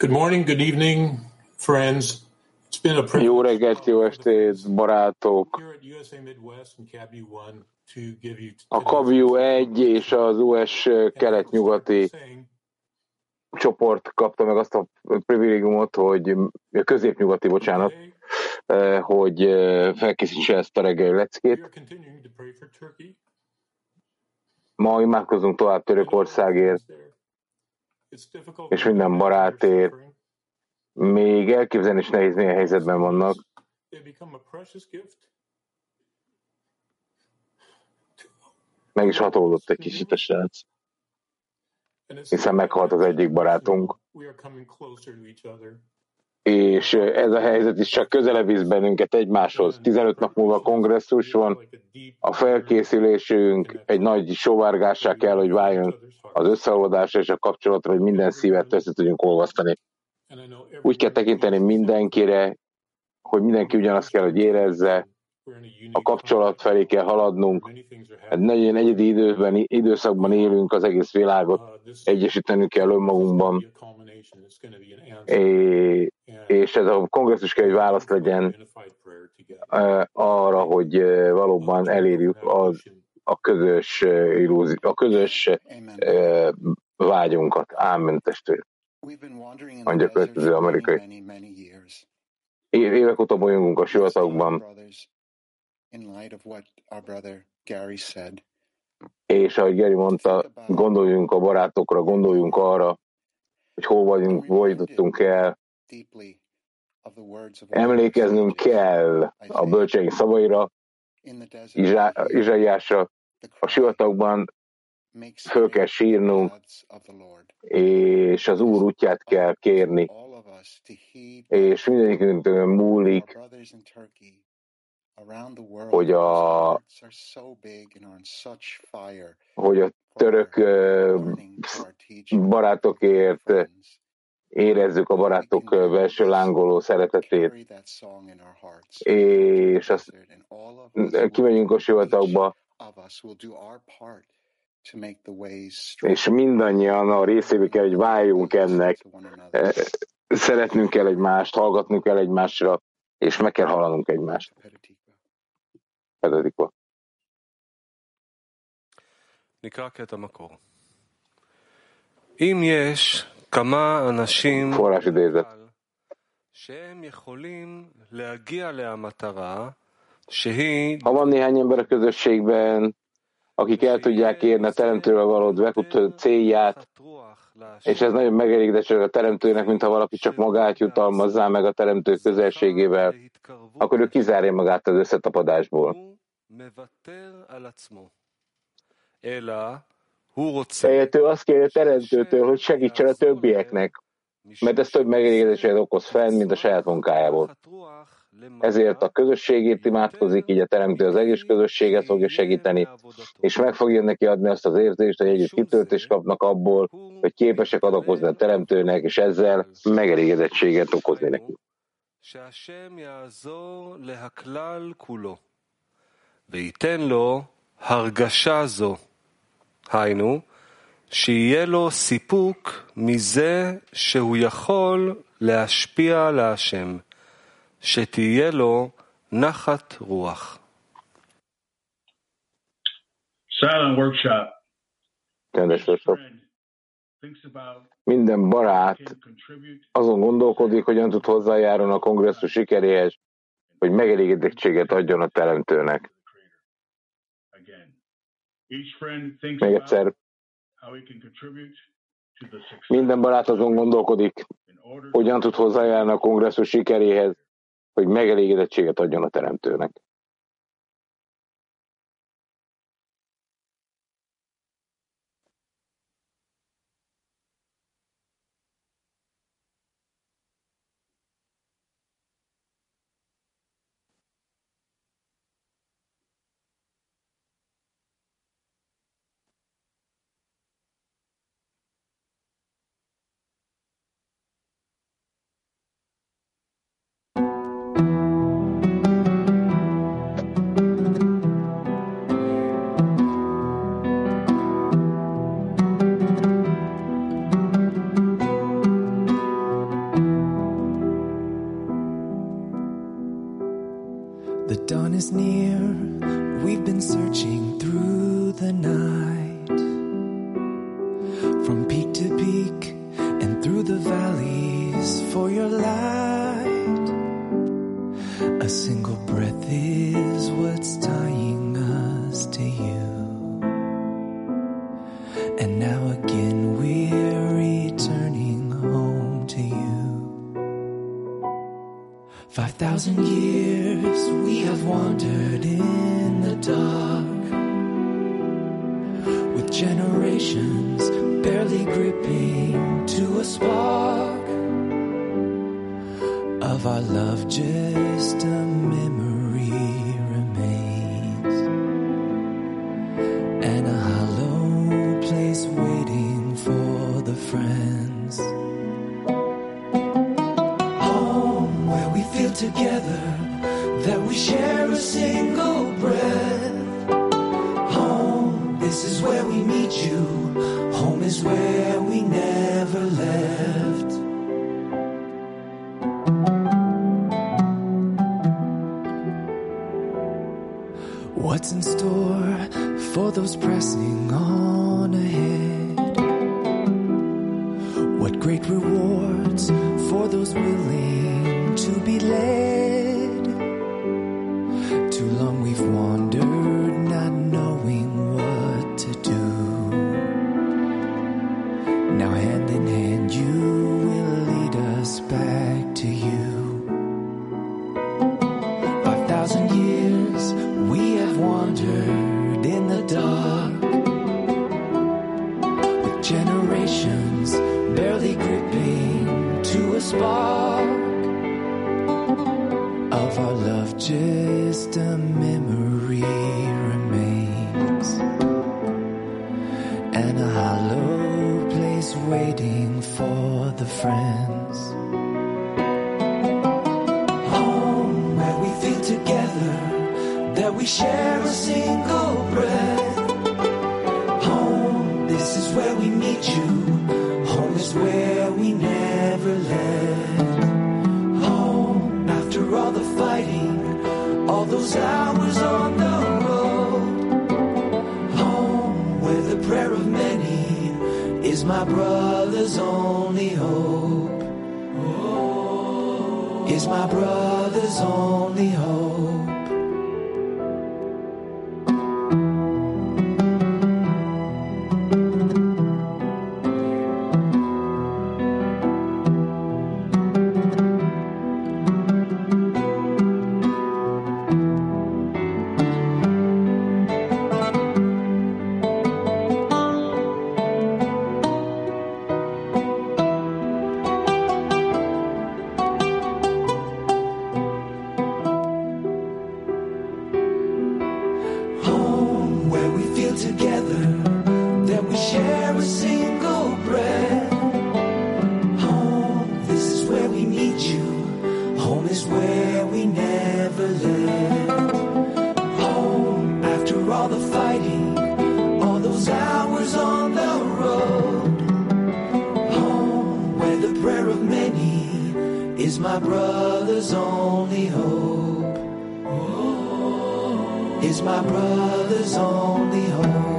Good morning, good evening, friends. It's been a privilege Jó reggelt, jó estét, barátok! A Kaviu 1 és az US kelet-nyugati csoport kapta meg azt a privilégiumot, hogy a közép-nyugati, bocsánat, eh, hogy eh, felkészítse ezt a reggeli leckét. are continuing to pray for Turkey. Ma imádkozunk tovább Törökországért, és minden barátért. Még elképzelni is nehéz, milyen helyzetben vannak. Meg is hatolódott egy kicsit a srác, hiszen meghalt az egyik barátunk. És ez a helyzet is csak közelebb visz bennünket egymáshoz. 15 nap múlva kongresszus van, a felkészülésünk egy nagy sóvárgássá kell, hogy váljon az összeolvadásra és a kapcsolatra, hogy minden szívet össze tudjunk olvasztani. Úgy kell tekinteni mindenkire, hogy mindenki ugyanazt kell, hogy érezze, a kapcsolat felé kell haladnunk. Egy nagyon egyedi időben, időszakban élünk, az egész világot egyesítenünk kell önmagunkban, É- és ez a kongresszus kell, hogy választ legyen arra, hogy valóban elérjük az, a közös eh, illúzi, a közös Amen. vágyunkat. Ámen testvér. Mondja következő amerikai. Évek óta bolyongunk a sivatagban, és ahogy Geri mondta, gondoljunk a barátokra, gondoljunk arra, hogy hol vagyunk, hol jutottunk el. Emlékeznünk kell a bölcseink szavaira, Izsaiásra, a sivatagban föl kell sírnunk, és az Úr útját kell kérni, és mindegyikünkön our múlik, hogy a, hogy a török barátokért érezzük a barátok belső lángoló szeretetét, és azt kimegyünk a sivatagba, és mindannyian a részébe kell, hogy váljunk ennek, szeretnünk kell egymást, hallgatnunk kell egymásra, és meg kell hallanunk egymást kezdődik Forrás idézet. Ha van néhány ember a közösségben, akik el tudják érni a teremtővel való bekutó célját, és ez nagyon megelégedés a teremtőnek, mintha valaki csak magát jutalmazzá meg a teremtő közelségével, akkor ő kizárja magát az összetapadásból. Ehelyett ő azt kéri a teremtőtől, hogy segítsen a többieknek, mert ez több megelégedéset okoz fenn, mint a saját munkájából. Ezért a közösségét imádkozik, így a teremtő az egész közösséget fogja segíteni, és meg fogja neki adni azt az érzést, hogy együtt kitöltést kapnak abból, hogy képesek adakozni a teremtőnek, és ezzel megelégedettséget okozni neki. וייתן לו הרגשה זו. היינו, שיהיה לו סיפוק מזה שהוא יכול להשפיע על השם, שתהיה לו נחת רוח. Silent workshop. Kedves workshop. Friend thinks about Minden barát can contribute azon gondolkodik, hogyan tud hozzájárulni a kongresszus sikeréhez, hogy megelégedettséget adjon a teremtőnek. Még egyszer, minden barát azon gondolkodik, hogyan tud hozzájárulni a kongresszus sikeréhez, hogy megelégedettséget adjon a teremtőnek. Years we have wandered in the dark with generations barely gripping to a spark of our love just a memory is where we never spark of our love. Just a memory remains and a hollow place waiting for the friends home where we feel together that we share a single breath. Home, this is where we meet you. Home is where my brother's only hope is my brother's only hope. is my brother's only hope is my brother's only hope.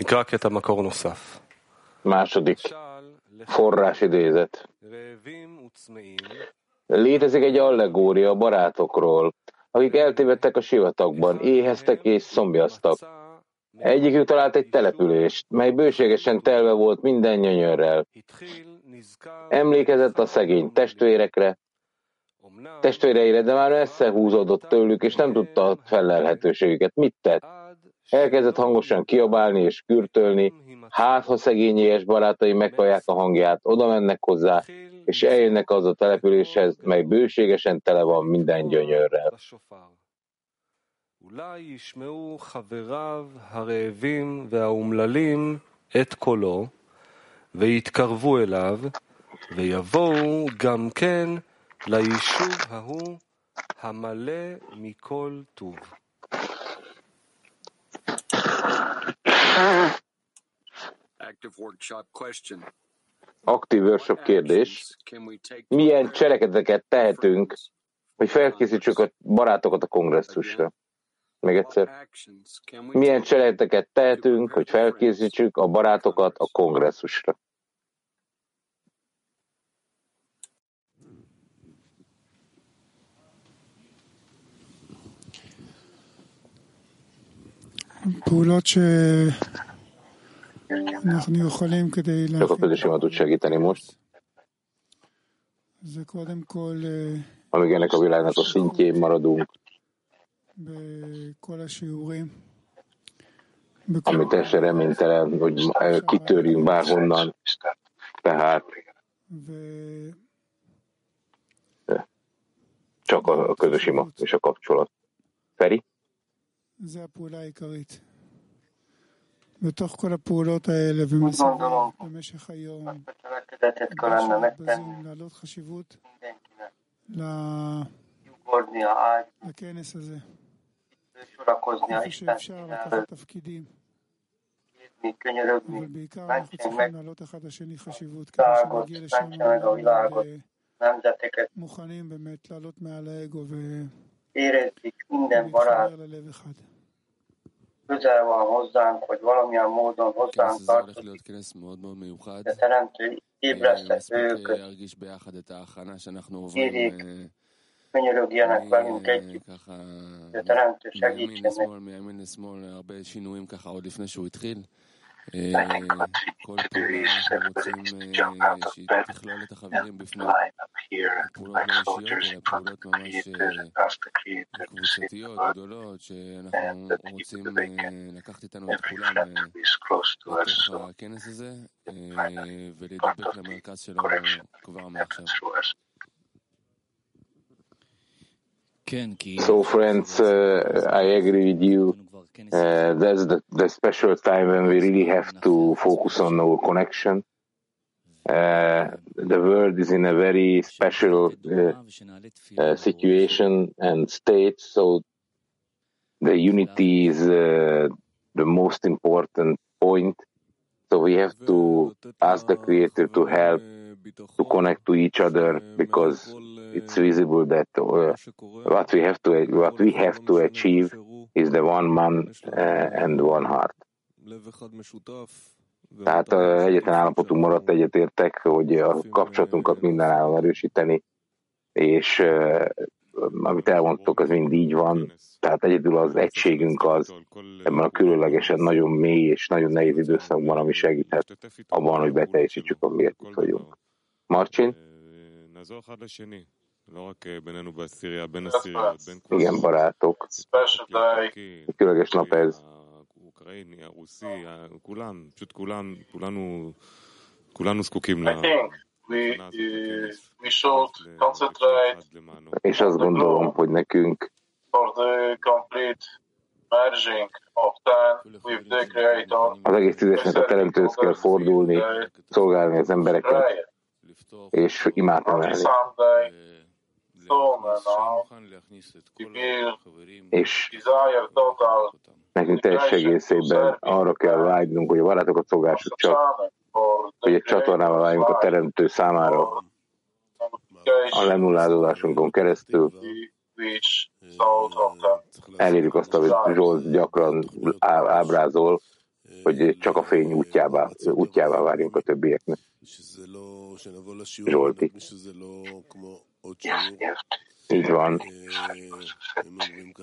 נקרא קטע מקור נוסף. Második משל forrás idézet. רעבים וצמאים, Létezik egy allegória a barátokról, akik eltévedtek a sivatagban, éheztek és szomjaztak. Egyikük talált egy települést, mely bőségesen telve volt minden gyönyörrel. Emlékezett a szegény testvérekre, testvéreire, de már messze húzódott tőlük, és nem tudta a felelhetőségüket. Mit tett? Elkezdett hangosan kiabálni és kürtölni, hát ha szegény és barátai meghallják a hangját, oda mennek hozzá, és eljönnek az a településhez, mely bőségesen tele van minden gyönyörrel. לשופר. אולי ישמעו חבריו הרעבים והאומללים את קולו, ויתקרבו אליו, ויבואו גם כן ליישוב ההוא המלא מכל טוב. Active Aktív workshop kérdés. Milyen cselekedeteket tehetünk, hogy felkészítsük a barátokat a kongresszusra? Még egyszer. Milyen cselekedeteket tehetünk, hogy felkészítsük a barátokat a kongresszusra? פעולות שאנחנו יכולים כדי Csak a közösségemet tud segíteni most. Amíg ennek a világnak a szintjén maradunk, ami teljesen reménytelen, hogy kitörjünk bárhonnan, tehát csak a közös ima és a kapcsolat. Feri? בתוך כל הפעולות האלה ומסביב במשך היום, בזום, להעלות חשיבות לכנס הזה. איפה שאפשר לקחת תפקידים. אבל בעיקר אנחנו צריכים להעלות אחד לשני חשיבות, כדי שנגיע לשם מוכנים באמת לעלות מעל האגו ולהתחבר ללב אחד. közel van hozzánk, vagy valamilyen módon hozzánk tartozik, A teremtő ébresztetők írik, könyörögjenek velünk együtt, A teremtő segítsenek. אה, כל פעם אנחנו רוצים אה, שהיא תכלול את החברים בפני הפעולות לא אישיות, אלא פעולות ממש אה, קבוצתיות, גדולות, שאנחנו רוצים לקחת איתנו את כולם לתוך הכנס הזה ולהתדבק למרכז שלנו כבר מעכשיו. So friends, uh, I agree with you. Uh, that's the, the special time when we really have to focus on our connection. Uh, the world is in a very special uh, uh, situation and state, so the unity is uh, the most important point. So we have to ask the Creator to help to connect to each other because it's visible that uh, what we have to what we have to achieve is the one man uh, and one heart. Tehát uh, egyetlen állapotunk maradt, egyetértek, hogy a kapcsolatunkat mindenáron erősíteni, és uh, amit elmondtok, az mind így van. Tehát egyedül az egységünk az ebben a különlegesen nagyon mély és nagyon nehéz időszakban, ami segíthet abban, hogy beteljesítsük, amiért itt vagyunk. Marcin? Igen, barátok. Különleges nap ez. És azt gondolom, hogy nekünk. Az egész tízesnek a teremtőhöz kell fordulni, szolgálni az embereket, és imádni és nekünk teljes egészében arra kell vágynunk, hogy a barátokat szolgáljuk csak, hogy egy csatornával váljunk a teremtő számára a lenullázolásunkon keresztül elérjük azt, amit Zsolt gyakran ábrázol, hogy csak a fény útjává, útjává várjunk a többieknek. Zsolti. Így van.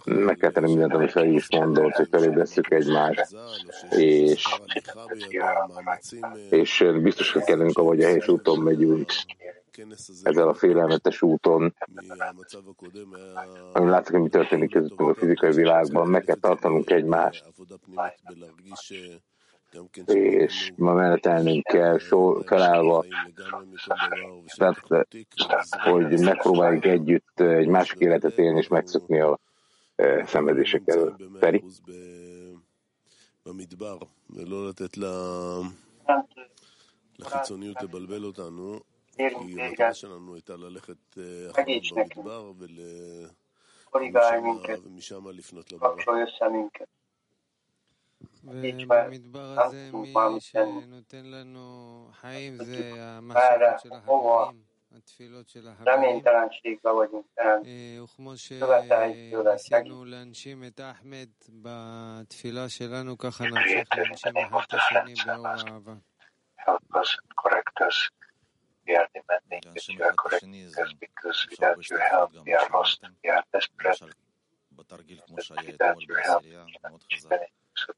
Meg kell tenni mindent, amit fel is mondott, hogy felébresztjük egymást, és, és biztos, hogy kellünk, ahogy a helyes úton megyünk, ezzel a félelmetes úton, ami látszik, hogy mi történik közöttünk a fizikai világban, meg kell tartanunk egymást, és ma menetelnünk kell, so, felállva, tehát, hogy megpróbáljuk együtt egy másik életet élni, és megszokni a e, szenvedések elől. Feri? במדבר, ולא לתת ל- לחיצוניות לבלבל אותנו, Kérünk כי téged, המטרה שלנו הייתה ללכת אה, אחריו segíts nekünk, במדבר ול- korrigálj ומשם- minket, ומשם לפנות לברא. hecho han su pamishani para. Help us and correct us. We are demanding that you are correcting us because without your help we are lost, we are desperate. Without your help, we.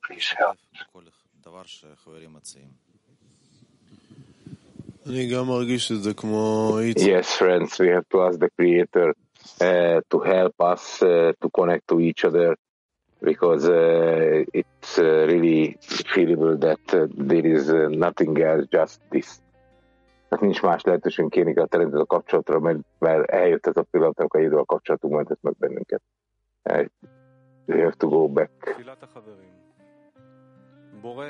Please help. Yes, friends, we have to ask the Creator uh, to help us uh, to connect to each other because uh, it's uh, really feelable that uh, there is uh, nothing else, just this. Tehát nincs más lehetőségünk kérni a teremtőt a kapcsolatra, mert, mert eljött ez a pillanat, amikor egyedül a kapcsolatunk mentett meg bennünket. We have to go back. תפילת החברים. בורא,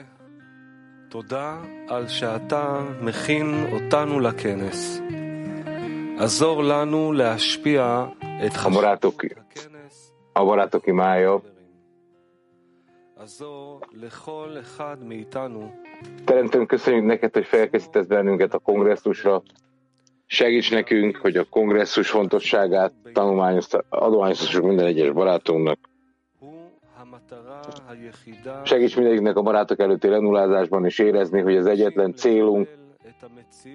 תודה על שאתה מכין אותנו לכנס. עזור לנו להשפיע את A barátok, a barátok imája, עזור לכל אחד מאיתנו Teremtőnk, köszönjük neked, hogy felkészítesz bennünket a kongresszusra. Segíts nekünk, hogy a kongresszus fontosságát tanulmányozta, adományoztassuk minden egyes barátunknak. המטרה היחידה Segíts mindegyiknek a barátok előtti renulázásban is érezni, hogy az egyetlen célunk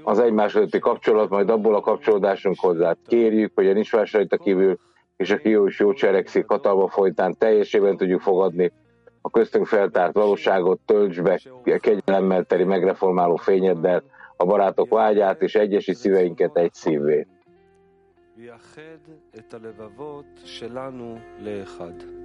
az egymás előtti kapcsolat, majd abból a kapcsolódásunk hozzá. Kérjük, hogy a nincs más rajta kívül, és aki jó és jó cselekszik, hatalma folytán teljesében tudjuk fogadni a köztünk feltárt valóságot, tölts be kegyelemmel teli megreformáló fényeddel a barátok vágyát, és egyesi szíveinket egy szívvé. ויחד את הלבבות שלנו לאחד.